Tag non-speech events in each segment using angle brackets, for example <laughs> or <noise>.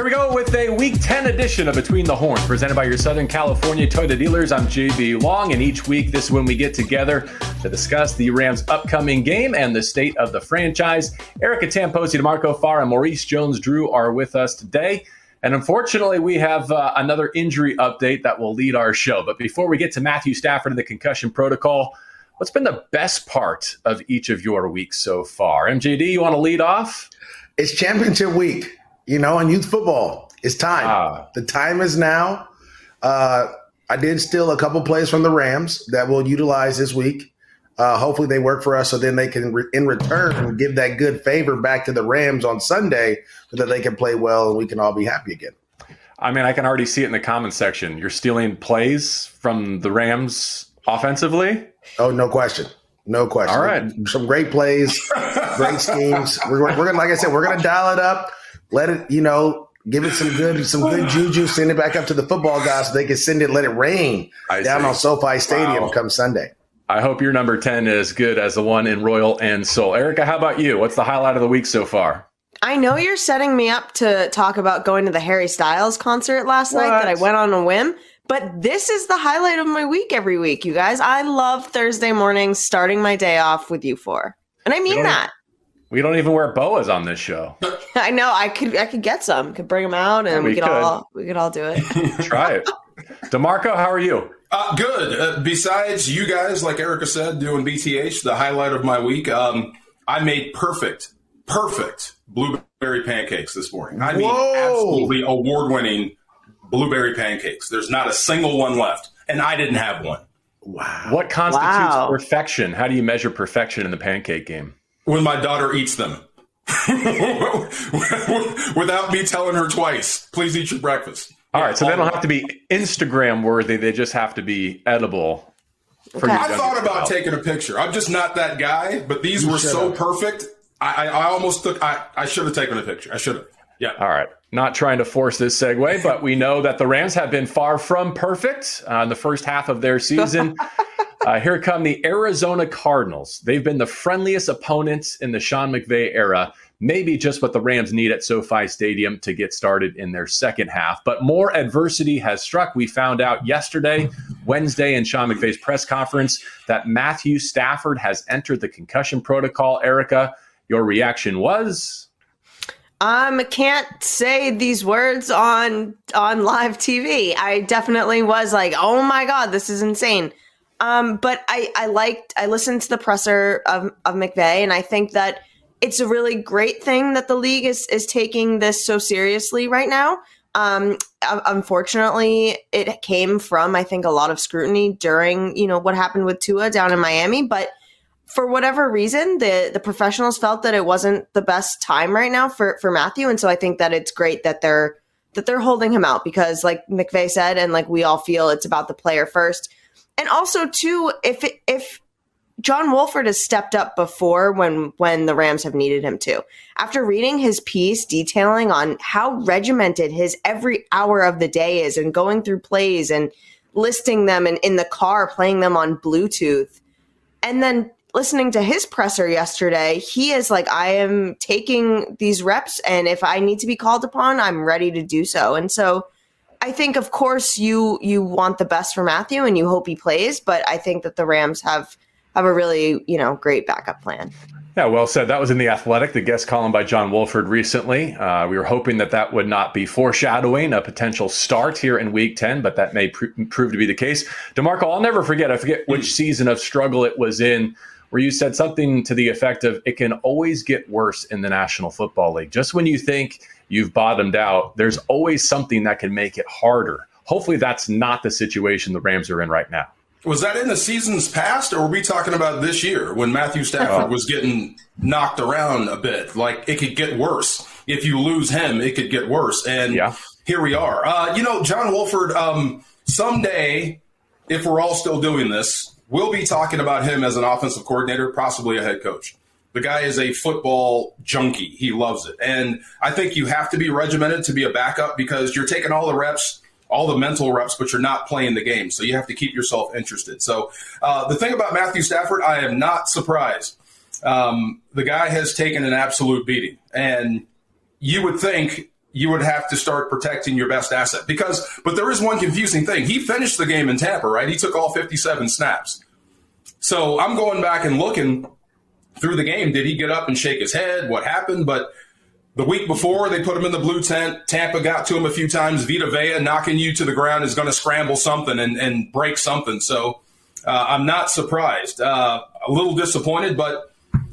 Here we go with a Week 10 edition of Between the Horns, presented by your Southern California Toyota dealers. I'm JB Long, and each week this is when we get together to discuss the Rams' upcoming game and the state of the franchise. Erica Tamposi, DeMarco Farr, and Maurice Jones-Drew are with us today. And unfortunately, we have uh, another injury update that will lead our show. But before we get to Matthew Stafford and the concussion protocol, what's been the best part of each of your weeks so far? MJD, you want to lead off? It's championship week you know, in youth football. It's time. Ah. The time is now. Uh, I did steal a couple plays from the Rams that we'll utilize this week. Uh, hopefully, they work for us so then they can, re- in return, give that good favor back to the Rams on Sunday so that they can play well and we can all be happy again. I mean, I can already see it in the comments section. You're stealing plays from the Rams offensively? Oh, no question. No question. All right. Some great plays, great <laughs> schemes. We're, we're going to, like I said, we're going to dial it up let it, you know, give it some good some good <laughs> juju, send it back up to the football guys so they can send it, let it rain I down see. on SoFi Stadium wow. come Sunday. I hope your number 10 is good as the one in Royal and Soul. Erica, how about you? What's the highlight of the week so far? I know you're setting me up to talk about going to the Harry Styles concert last what? night that I went on a whim, but this is the highlight of my week every week, you guys. I love Thursday mornings starting my day off with you four. And I mean that. We don't even wear boas on this show. <laughs> I know. I could. I could get some. Could bring them out, and we, we could, could, all. We could all do it. <laughs> Try it. Demarco, how are you? Uh, good. Uh, besides you guys, like Erica said, doing BTH, the highlight of my week, um, I made perfect, perfect blueberry pancakes this morning. I mean, absolutely award-winning blueberry pancakes. There's not a single one left, and I didn't have one. Wow. What constitutes wow. perfection? How do you measure perfection in the pancake game? When my daughter eats them. <laughs> Without me telling her twice, please eat your breakfast. All right, so they don't have to be Instagram worthy; they just have to be edible. Okay. I thought about taking a picture. I'm just not that guy, but these you were so have. perfect. I, I, I, almost took. I, I should have taken a picture. I should have. Yeah. All right. Not trying to force this segue, but we know that the Rams have been far from perfect uh, in the first half of their season. <laughs> Uh, here come the Arizona Cardinals. They've been the friendliest opponents in the Sean McVay era. Maybe just what the Rams need at SoFi Stadium to get started in their second half. But more adversity has struck. We found out yesterday, Wednesday, in Sean McVay's press conference, that Matthew Stafford has entered the concussion protocol. Erica, your reaction was? Um, can't say these words on on live TV. I definitely was like, "Oh my god, this is insane." Um, but I, I liked, I listened to the presser of, of McVay, and I think that it's a really great thing that the league is, is taking this so seriously right now. Um, unfortunately, it came from, I think, a lot of scrutiny during, you know, what happened with Tua down in Miami. But for whatever reason, the, the professionals felt that it wasn't the best time right now for, for Matthew. And so I think that it's great that they're, that they're holding him out because like McVay said, and like we all feel it's about the player first and also too, if if John Wolford has stepped up before when when the Rams have needed him to. After reading his piece detailing on how regimented his every hour of the day is and going through plays and listing them in, in the car, playing them on Bluetooth, and then listening to his presser yesterday, he is like, I am taking these reps and if I need to be called upon, I'm ready to do so. And so I think, of course, you you want the best for Matthew and you hope he plays, but I think that the Rams have have a really you know great backup plan. Yeah, well said. That was in the Athletic, the guest column by John Wolford recently. Uh, we were hoping that that would not be foreshadowing a potential start here in Week Ten, but that may pr- prove to be the case. Demarco, I'll never forget. I forget which season of struggle it was in where you said something to the effect of it can always get worse in the National Football League. Just when you think you've bottomed out, there's always something that can make it harder. Hopefully, that's not the situation the Rams are in right now. Was that in the seasons past, or were we talking about this year when Matthew Stafford oh. was getting knocked around a bit? Like it could get worse. If you lose him, it could get worse. And yeah. here we are. Uh, you know, John Wolford, um, someday, if we're all still doing this, we'll be talking about him as an offensive coordinator, possibly a head coach. The guy is a football junkie. He loves it. And I think you have to be regimented to be a backup because you're taking all the reps, all the mental reps, but you're not playing the game. So you have to keep yourself interested. So uh, the thing about Matthew Stafford, I am not surprised. Um, the guy has taken an absolute beating. And you would think you would have to start protecting your best asset because but there is one confusing thing he finished the game in tampa right he took all 57 snaps so i'm going back and looking through the game did he get up and shake his head what happened but the week before they put him in the blue tent tampa got to him a few times vita vea knocking you to the ground is going to scramble something and, and break something so uh, i'm not surprised uh, a little disappointed but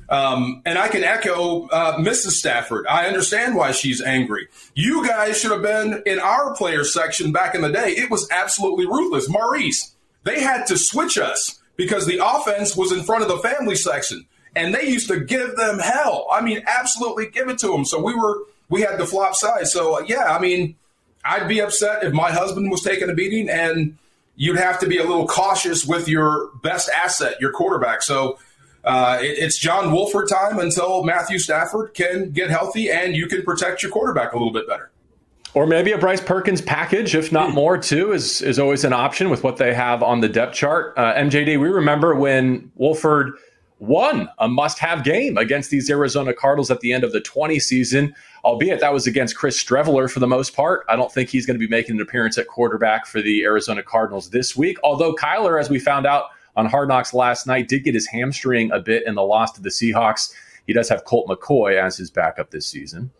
um, and I can echo uh, Mrs. Stafford. I understand why she's angry. You guys should have been in our player section back in the day. It was absolutely ruthless. Maurice, they had to switch us because the offense was in front of the family section, and they used to give them hell. I mean, absolutely give it to them. So we were we had the flop side. So yeah, I mean, I'd be upset if my husband was taking a beating, and you'd have to be a little cautious with your best asset, your quarterback. So uh, it, it's John Wolford time until Matthew Stafford can get healthy and you can protect your quarterback a little bit better. Or maybe a Bryce Perkins package, if not more, too, is is always an option with what they have on the depth chart. Uh, MJD, we remember when Wolford won a must-have game against these Arizona Cardinals at the end of the 20 season, albeit that was against Chris Streveler for the most part. I don't think he's going to be making an appearance at quarterback for the Arizona Cardinals this week. Although Kyler, as we found out on Hard Knocks last night. Did get his hamstring a bit in the loss to the Seahawks. He does have Colt McCoy as his backup this season.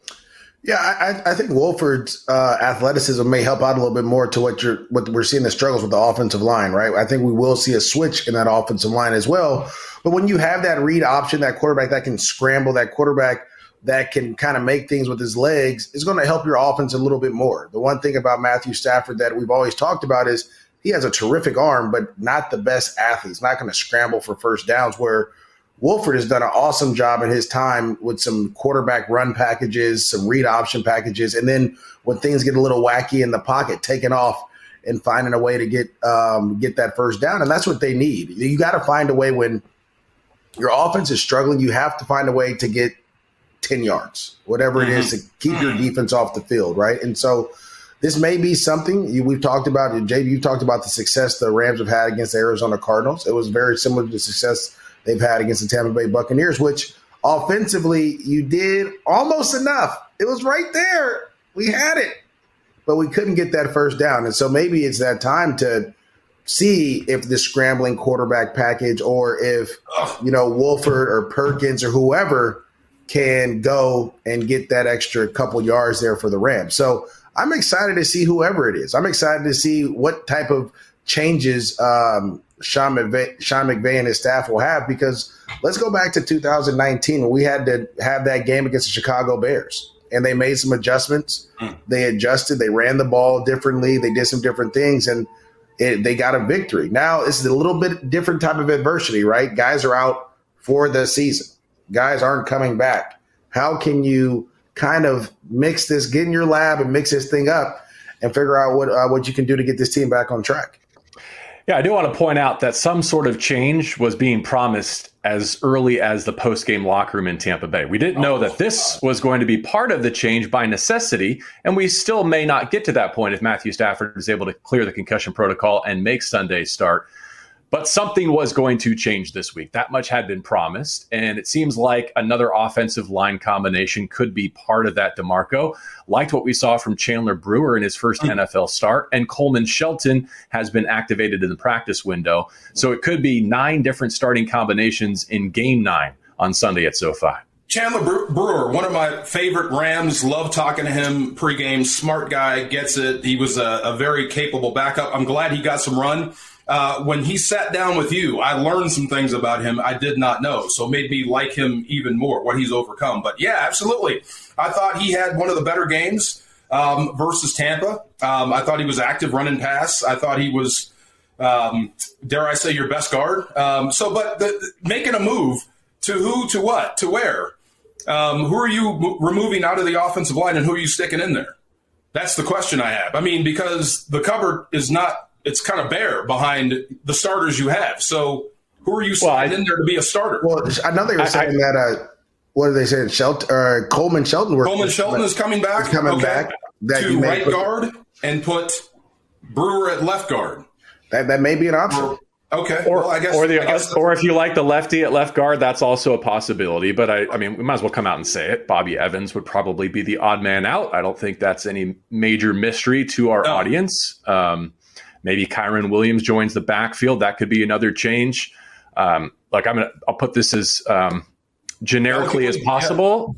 Yeah, I, I think Wolford's uh, athleticism may help out a little bit more to what you're what we're seeing the struggles with the offensive line, right? I think we will see a switch in that offensive line as well. But when you have that read option, that quarterback that can scramble, that quarterback that can kind of make things with his legs, is going to help your offense a little bit more. The one thing about Matthew Stafford that we've always talked about is he has a terrific arm, but not the best athlete. He's not going to scramble for first downs. Where Wolford has done an awesome job in his time with some quarterback run packages, some read option packages, and then when things get a little wacky in the pocket, taking off and finding a way to get um, get that first down, and that's what they need. You got to find a way when your offense is struggling. You have to find a way to get ten yards, whatever it is, mm-hmm. to keep your defense off the field, right? And so this may be something we've talked about. JB, you've talked about the success the Rams have had against the Arizona Cardinals. It was very similar to the success they've had against the Tampa Bay Buccaneers, which offensively you did almost enough. It was right there. We had it, but we couldn't get that first down. And so maybe it's that time to see if the scrambling quarterback package or if, you know, Wolford or Perkins or whoever can go and get that extra couple yards there for the Rams. So I'm excited to see whoever it is. I'm excited to see what type of changes um, Sean, McVay, Sean McVay and his staff will have because let's go back to 2019 when we had to have that game against the Chicago Bears and they made some adjustments. Mm. They adjusted, they ran the ball differently, they did some different things, and it, they got a victory. Now it's a little bit different type of adversity, right? Guys are out for the season, guys aren't coming back. How can you kind of mix this, get in your lab and mix this thing up and figure out what uh, what you can do to get this team back on track. Yeah, I do want to point out that some sort of change was being promised as early as the post game locker room in Tampa Bay. We didn't know oh, that this was going to be part of the change by necessity, and we still may not get to that point if Matthew Stafford is able to clear the concussion protocol and make Sunday start. But something was going to change this week. That much had been promised. And it seems like another offensive line combination could be part of that, DeMarco. Liked what we saw from Chandler Brewer in his first mm. NFL start. And Coleman Shelton has been activated in the practice window. So it could be nine different starting combinations in game nine on Sunday at SoFi. Chandler Brewer, one of my favorite Rams. Love talking to him pregame. Smart guy, gets it. He was a, a very capable backup. I'm glad he got some run uh, when he sat down with you, I learned some things about him I did not know. So made me like him even more, what he's overcome. But yeah, absolutely. I thought he had one of the better games um, versus Tampa. Um, I thought he was active running pass. I thought he was, um, dare I say, your best guard. Um, so, but the, making a move to who, to what, to where? Um, who are you removing out of the offensive line and who are you sticking in there? That's the question I have. I mean, because the cupboard is not it's kind of bare behind the starters you have. So who are you well, I, in there to be a starter? Well, I know they were saying I, that. Uh, what are they saying? Shelton, uh, Coleman Shelton. Coleman Shelton is coming back. Is coming okay. back. That to right guard and put Brewer at left guard. That that may be an option. Okay. Or well, I guess, or the guess or if you like the lefty at left guard, that's also a possibility. But I, I mean, we might as well come out and say it. Bobby Evans would probably be the odd man out. I don't think that's any major mystery to our no. audience. Um, maybe Kyren Williams joins the backfield. That could be another change. Um, like I'm gonna, I'll put this as um, generically as possible.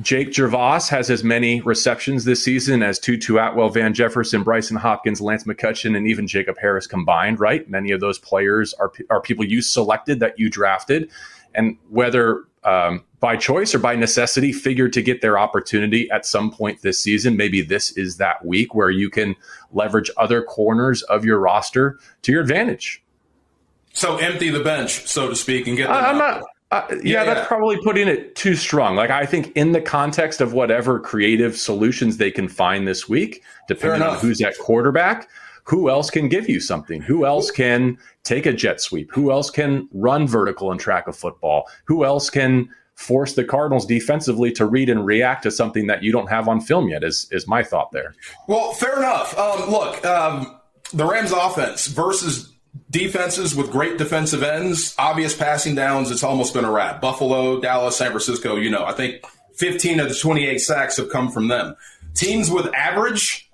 Jake Gervase has as many receptions this season as Tutu Atwell, Van Jefferson, Brycen Hopkins, Lance McCutcheon, and even Jacob Harris combined, right? Many of those players are, are people you selected that you drafted. And whether um, by choice or by necessity, figured to get their opportunity at some point this season. Maybe this is that week where you can leverage other corners of your roster to your advantage. So empty the bench, so to speak, and get. I'm not. Uh, yeah, yeah, that's probably putting it too strong. Like I think in the context of whatever creative solutions they can find this week, depending on who's at quarterback, who else can give you something? Who else can take a jet sweep? Who else can run vertical and track a football? Who else can force the Cardinals defensively to read and react to something that you don't have on film yet? Is is my thought there? Well, fair enough. Um, look, um, the Rams' offense versus defenses with great defensive ends, obvious passing downs, it's almost been a wrap. Buffalo, Dallas, San Francisco, you know, I think 15 of the 28 sacks have come from them. Teams with average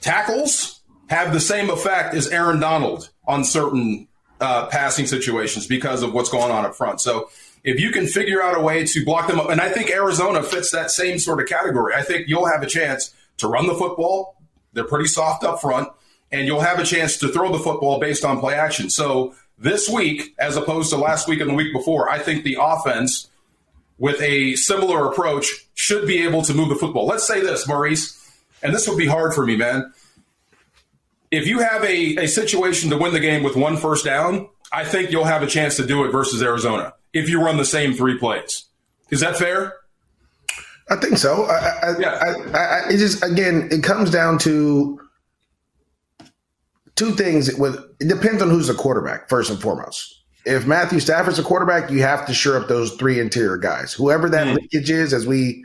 tackles have the same effect as Aaron Donald on certain uh, passing situations because of what's going on up front. So if you can figure out a way to block them up, and I think Arizona fits that same sort of category, I think you'll have a chance to run the football. They're pretty soft up front and you'll have a chance to throw the football based on play action. So this week, as opposed to last week and the week before, I think the offense with a similar approach should be able to move the football. Let's say this, Maurice, and this would be hard for me, man. If you have a, a situation to win the game with one first down, I think you'll have a chance to do it versus Arizona if you run the same three plays. Is that fair? I think so. I, I, yeah. I, I, it just again, it comes down to two things with it depends on who's the quarterback first and foremost. If Matthew Stafford's a quarterback, you have to shore up those three interior guys. Whoever that mm. leakage is, as we,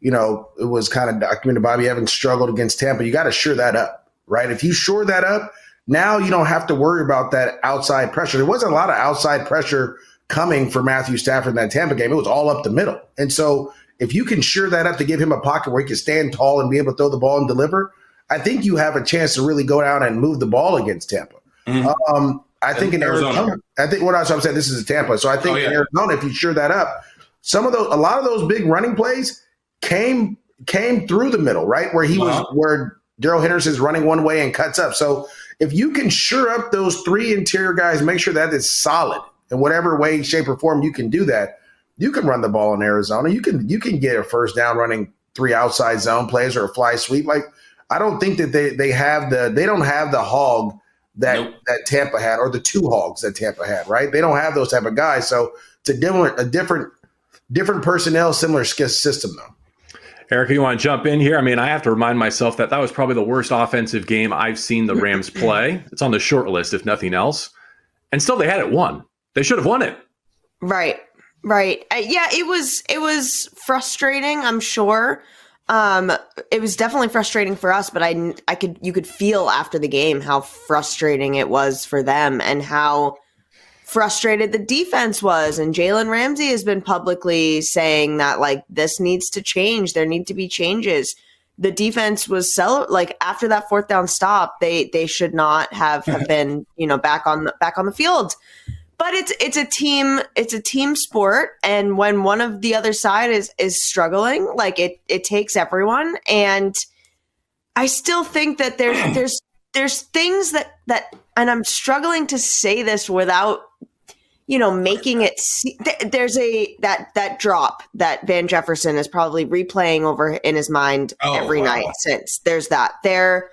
you know, it was kind of documented. Bobby Evans struggled against Tampa. You got to shore that up, right? If you shore that up, now you don't have to worry about that outside pressure. There wasn't a lot of outside pressure coming for Matthew Stafford in that Tampa game. It was all up the middle, and so if you can shore that up to give him a pocket where he can stand tall and be able to throw the ball and deliver, I think you have a chance to really go down and move the ball against Tampa. Mm-hmm. Um, I think in, Arizona, Arizona, I think what I was saying, this is a Tampa. So I think oh, yeah. in Arizona, if you sure that up, some of those, a lot of those big running plays came came through the middle, right where he was, where Darrell Henderson's running one way and cuts up. So if you can sure up those three interior guys, make sure that is solid in whatever way, shape, or form you can do that. You can run the ball in Arizona. You can you can get a first down running three outside zone plays or a fly sweep. Like I don't think that they they have the they don't have the hog that nope. that Tampa had or the two hogs that Tampa had, right? They don't have those type of guys. So it's a different a different different personnel, similar system though. Eric, you want to jump in here? I mean, I have to remind myself that that was probably the worst offensive game I've seen the Rams <clears throat> play. It's on the short list, if nothing else. And still, they had it won. They should have won it. Right, right. Uh, yeah, it was it was frustrating. I'm sure. Um, it was definitely frustrating for us, but I, I could, you could feel after the game how frustrating it was for them and how frustrated the defense was. And Jalen Ramsey has been publicly saying that like this needs to change. There need to be changes. The defense was sell like after that fourth down stop, they they should not have, have <laughs> been you know back on the, back on the field but it's it's a team it's a team sport. And when one of the other side is is struggling like it it takes everyone. And i still think that there's <clears throat> there's there's things that that and i'm struggling to say this without you know making it see, there's a that that drop that van jefferson is probably replaying over in his mind oh, every wow. night since. There's that. There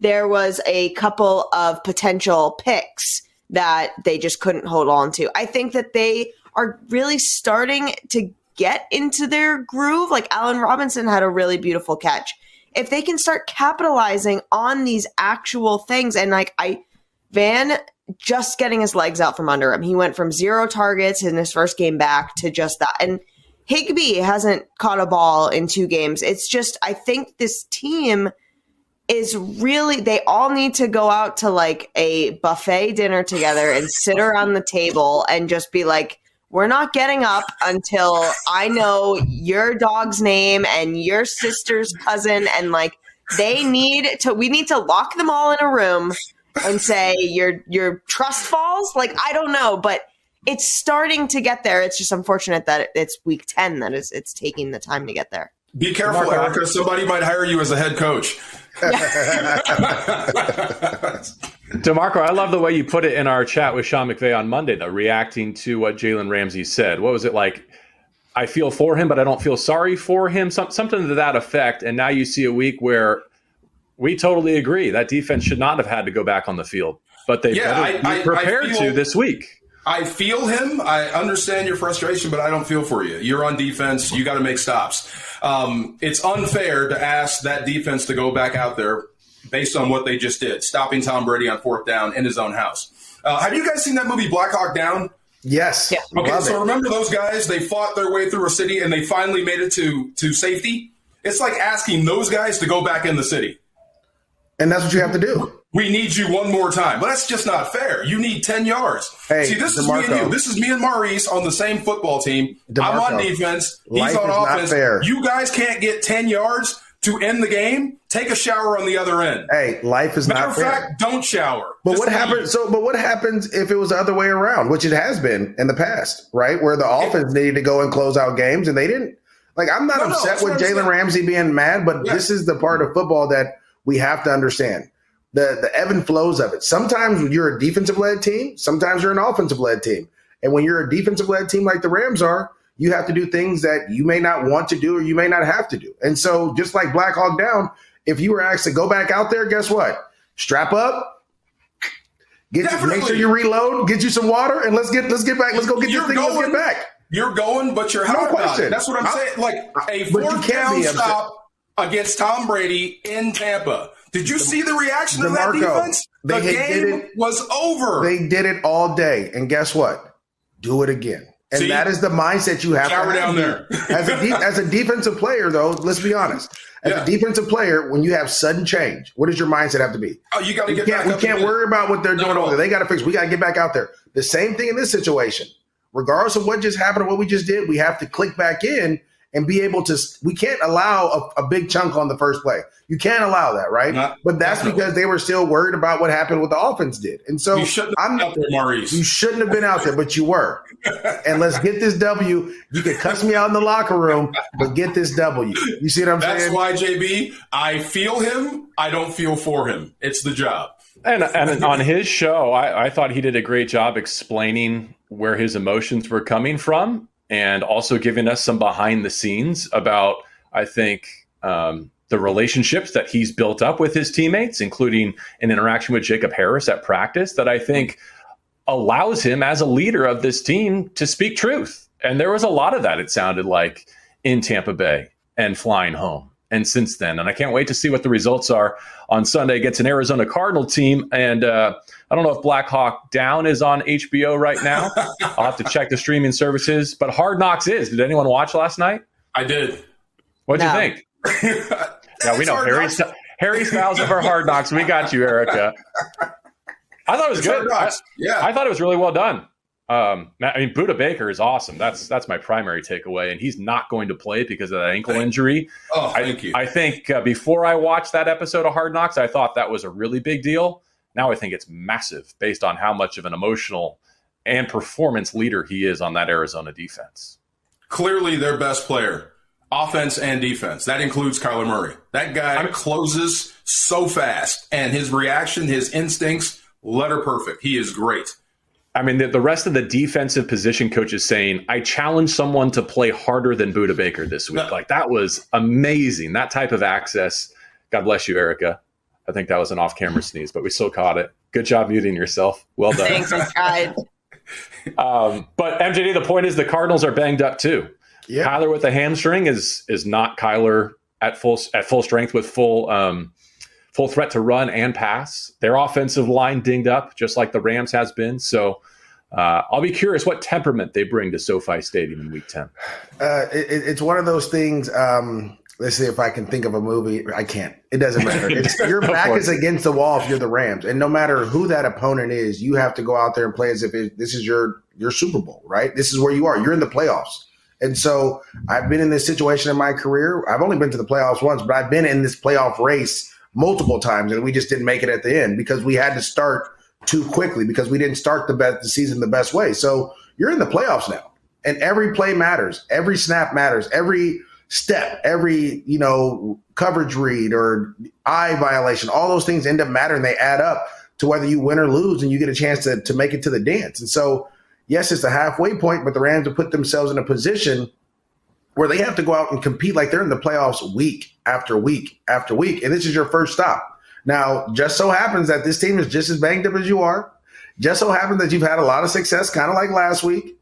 there was a couple of potential picks that they just couldn't hold on to. I think that they are really starting to get into their groove. Like Allen Robinson had a really beautiful catch. If they can start capitalizing on these actual things, and like I, Van just getting his legs out from under him, he went from zero targets in his first game back to just that. And Higbee hasn't caught a ball in two games. It's just, I think this team is really they all need to go out to like a buffet dinner together and sit around the table and just be like we're not getting up until I know your dog's name and your sister's cousin and like they need to we need to lock them all in a room and say your your trust falls? Like I don't know but it's starting to get there. It's just unfortunate that it's week 10 that is it's taking the time to get there. Be careful Marco, Erica. Somebody might hire you as a head coach <laughs> DeMarco, I love the way you put it in our chat with Sean McVay on Monday, though, reacting to what Jalen Ramsey said. What was it like? I feel for him, but I don't feel sorry for him. Some, something to that effect. And now you see a week where we totally agree that defense should not have had to go back on the field, but they yeah, I, I, prepared I feel, to this week. I feel him. I understand your frustration, but I don't feel for you. You're on defense. You got to make stops. Um, it's unfair to ask that defense to go back out there based on what they just did, stopping Tom Brady on fourth down in his own house. Uh, have you guys seen that movie Black Hawk Down? Yes. Yeah. Okay, Love so it. remember those guys? They fought their way through a city and they finally made it to to safety. It's like asking those guys to go back in the city. And that's what you have to do. We need you one more time. But that's just not fair. You need 10 yards. Hey, See, this DeMarco. is me and you. This is me and Maurice on the same football team. DeMarco. I'm on defense. He's on offense. You guys can't get 10 yards to end the game, take a shower on the other end. Hey, life is Matter not fair. Matter of fact, don't shower. But Just what happens? So, but what happens if it was the other way around, which it has been in the past, right? Where the offense needed to go and close out games and they didn't. Like, I'm not no, upset no, with Jalen Ramsey being mad, but yeah. this is the part of football that we have to understand the the ebb and flows of it. Sometimes you're a defensive led team, sometimes you're an offensive led team, and when you're a defensive led team like the Rams are, you have to do things that you may not want to do or you may not have to do. And so, just like Black Hawk Down, if you were asked to go back out there, guess what? Strap up, get you, make sure you reload, get you some water, and let's get let's get back. Let's go get you're this thing. Going, let's get back. You're going, but you're no question. That's what I'm, I'm saying. Like a fourth down stop against Tom Brady in Tampa. Did you see the reaction of that defense? The game it, was over. They did it all day, and guess what? Do it again. And See, that is the mindset you have. Shower down there. as a de- as a defensive player, though, let's be honest. As yeah. a defensive player, when you have sudden change, what does your mindset have to be? Oh, you got to get back. We can't worry about what they're doing no, over there. They got to fix. We got to get back out there. The same thing in this situation. Regardless of what just happened or what we just did, we have to click back in and be able to. We can't allow a, a big chunk on the first play. You can't allow that, right? Not, but that's definitely. because they were still worried about what happened, what the offense did. And so you shouldn't I'm, out there, Maurice. You shouldn't have been out there, but you were. and let's get this W. You can cuss me out in the locker room, but get this W. You see what I'm that's saying? That's why, JB, I feel him. I don't feel for him. It's the job. And, and on his show, I, I thought he did a great job explaining where his emotions were coming from and also giving us some behind the scenes about, I think, um, the relationships that he's built up with his teammates, including an interaction with Jacob Harris at practice, that I think allows him as a leader of this team to speak truth. And there was a lot of that, it sounded like, in Tampa Bay and flying home. And since then, and I can't wait to see what the results are on Sunday against an Arizona Cardinal team. And uh, I don't know if Black Hawk Down is on HBO right now. <laughs> I'll have to check the streaming services, but Hard Knocks is. Did anyone watch last night? I did. What'd no. you think? <laughs> yeah, we know Harry. Harry Styles of our Hard Knocks. We got you, Erica. I thought it was it's good. I, yeah, I thought it was really well done. Um, I mean, Budda Baker is awesome. That's that's my primary takeaway, and he's not going to play because of that ankle injury. Oh, thank I, you. I think uh, before I watched that episode of Hard Knocks, I thought that was a really big deal. Now I think it's massive based on how much of an emotional and performance leader he is on that Arizona defense. Clearly, their best player offense and defense. That includes Kyler Murray. That guy closes so fast, and his reaction, his instincts, letter perfect. He is great. I mean, the, the rest of the defensive position coaches saying, I challenge someone to play harder than Budda Baker this week. No. Like, that was amazing. That type of access. God bless you, Erica. I think that was an off camera <laughs> sneeze, but we still caught it. Good job muting yourself. Well done. Thanks, I tried. <laughs> um, but MJD, the point is the Cardinals are banged up too. Yeah. Kyler with a hamstring is is not Kyler at full at full strength with full um, full threat to run and pass. Their offensive line dinged up, just like the Rams has been. So uh, I'll be curious what temperament they bring to SoFi Stadium in Week Ten. Uh, it, it's one of those things. Um, let's see if I can think of a movie. I can't. It doesn't matter. <laughs> It's, your back is against the wall if you're the Rams, and no matter who that opponent is, you have to go out there and play as if it, this is your your Super Bowl, right? This is where you are. You're in the playoffs, and so I've been in this situation in my career. I've only been to the playoffs once, but I've been in this playoff race multiple times, and we just didn't make it at the end because we had to start too quickly because we didn't start the best the season the best way. So you're in the playoffs now, and every play matters, every snap matters, every step, every, you know, coverage read or eye violation, all those things end up mattering. They add up to whether you win or lose and you get a chance to, to make it to the dance. And so, yes, it's a halfway point, but the Rams have put themselves in a position where they have to go out and compete like they're in the playoffs week after week after week. And this is your first stop. Now, just so happens that this team is just as banged up as you are. Just so happens that you've had a lot of success, kind of like last week.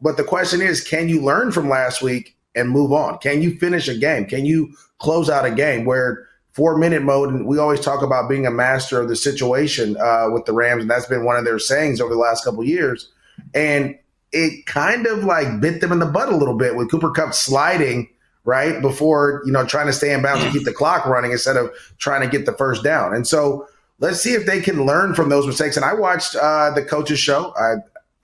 But the question is, can you learn from last week and move on? Can you finish a game? Can you close out a game where four minute mode? And we always talk about being a master of the situation uh, with the Rams, and that's been one of their sayings over the last couple years. And it kind of like bit them in the butt a little bit with Cooper Kupp sliding right before you know trying to stay in bounds and keep the clock running instead of trying to get the first down. And so let's see if they can learn from those mistakes. And I watched uh, the coaches show. I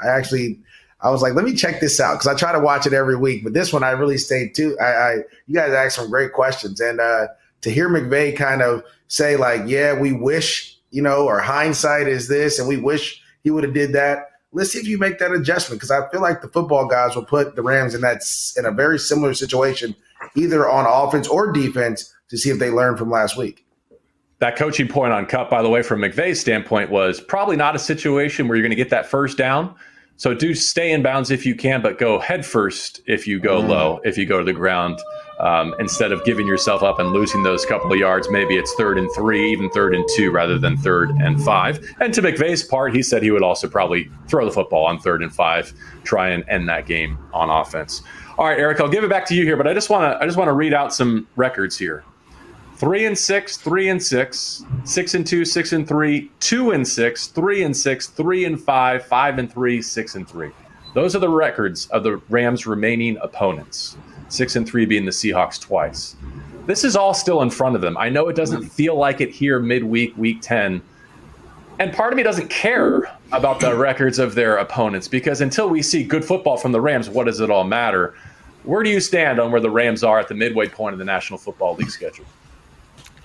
I actually I was like, let me check this out because I try to watch it every week. But this one, I really stayed too. I, I you guys asked some great questions, and uh, to hear McVay kind of say like, yeah, we wish you know, or hindsight is this, and we wish he would have did that. Let's see if you make that adjustment because I feel like the football guys will put the Rams in that in a very similar situation, either on offense or defense, to see if they learn from last week. That coaching point on Kupp, by the way, from McVay's standpoint, was probably not a situation where you're going to get that first down so do stay in bounds if you can, but go head first if you go mm. low, if you go to the ground, um, instead of giving yourself up and losing those couple of yards. Maybe it's third and three, even third and two, rather than third and five. And to McVay's part, he said he would also probably throw the football on third and five, try and end that game on offense. All right, Eric, I'll give it back to you here, but I just want to I just want to read out some records here three and six, three and six, six and two, six and three, two and six, three and six, three and five, five and three, six and three. Those are the records of the Rams' remaining opponents. Six and three being the Seahawks twice. This is all still in front of them. I know it doesn't feel like it here midweek, week 10. And part of me doesn't care about the records of their opponents because until we see good football from the Rams, what does it all matter? Where do you stand on where the Rams are at the midway point of the National Football League schedule?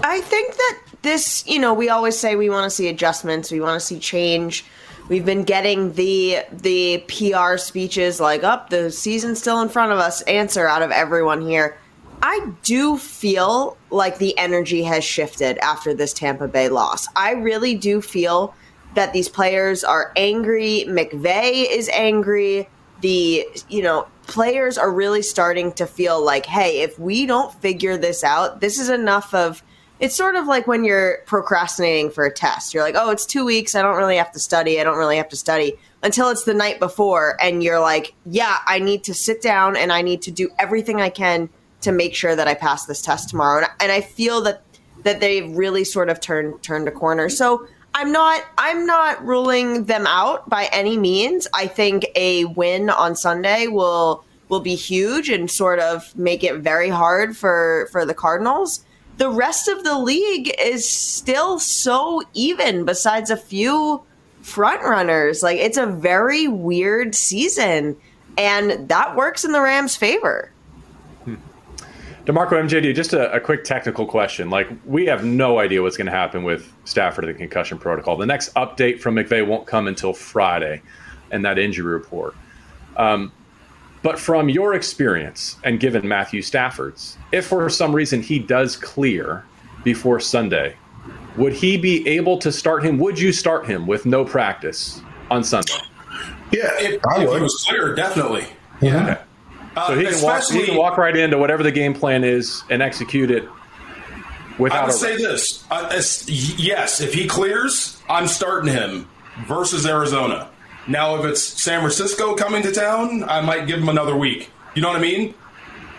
I think that this, you know, we always say we want to see adjustments, we want to see change. We've been getting the the PR speeches like, "Up, oh, the season's still in front of us." Answer out of everyone here. I do feel like the energy has shifted after this Tampa Bay loss. I really do feel that these players are angry. McVay is angry. The, you know, players are really starting to feel like, hey, if we don't figure this out, this is enough of it's sort of like when you're procrastinating for a test. You're like, oh, it's two weeks. I don't really have to study. I don't really have to study until it's the night before. And you're like, yeah, I need to sit down and I need to do everything I can to make sure that I pass this test tomorrow. And, I feel that that they've really sort of turned turned a corner. So I'm not I'm not ruling them out by any means. I think a win on Sunday will will be huge and sort of make it very hard for for the Cardinals the rest of the league is still so even besides a few front runners. Like it's a very weird season and that works in the Rams' favor. Hmm. DeMarco MJD, just a, a, quick technical question. Like, we have no idea what's going to happen with Stafford and the concussion protocol. The next update from McVay won't come until Friday and that injury report. Um, but from your experience and given Matthew Stafford's, if for some reason he does clear before Sunday, would he be able to start him? Would you start him with no practice on Sunday? Yeah, if, if he was clear, definitely. Yeah. Okay. Uh, so he can, walk, he can walk right into whatever the game plan is and execute it without. I would say this: uh, yes, if he clears, I'm starting him versus Arizona. Now, if it's San Francisco coming to town, I might give him another week. You know what I mean?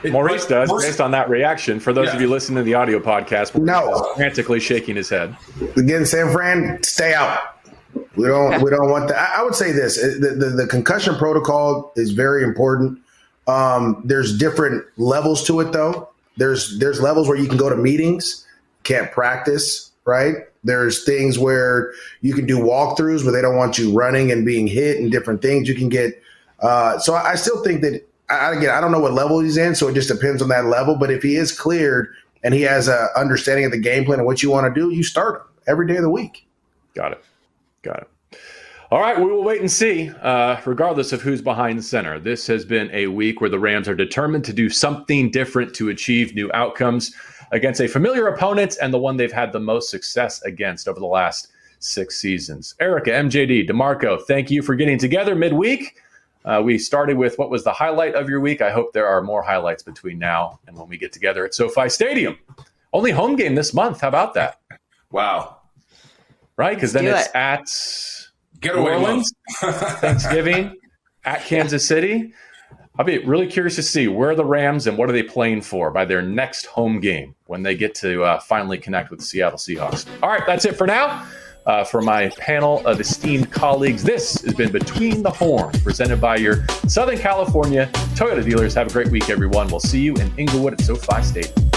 It, Maurice does, based on that reaction. For those yeah. of you listening to the audio podcast, no, frantically shaking his head. Again, San Fran, stay out. We don't. We don't want that. I, I would say this: the, the, the, concussion protocol is very important. Um, there's different levels to it, though. there's there's levels where you can go to meetings, can't practice, right? There's things where you can do walkthroughs where they don't want you running and being hit and different things. You can get. Uh, so I still think that I, again I don't know what level he's in, so it just depends on that level. But if he is cleared and he has a understanding of the game plan and what you want to do, you start him every day of the week. Got it. Got it. All right, we will wait and see, uh, regardless of who's behind center. This has been a week where the Rams are determined to do something different to achieve new outcomes against a familiar opponent and the one they've had the most success against over the last six seasons. Erica, MJD, DeMarco, thank you for getting together midweek. Uh, we started with what was the highlight of your week. I hope there are more highlights between now and when we get together at SoFi Stadium. Only home game this month. How about that? Wow. Right? Because then it's it. at Get New Orleans, <laughs> Thanksgiving, at Kansas City. I'll be really curious to see where the Rams and what are they playing for by their next home game when they get to uh, finally connect with the Seattle Seahawks. All right, that's it for now. Uh, for my panel of esteemed colleagues, this has been Between the Horns, presented by your Southern California Toyota dealers. Have a great week, everyone. We'll see you in Inglewood at SoFi Stadium.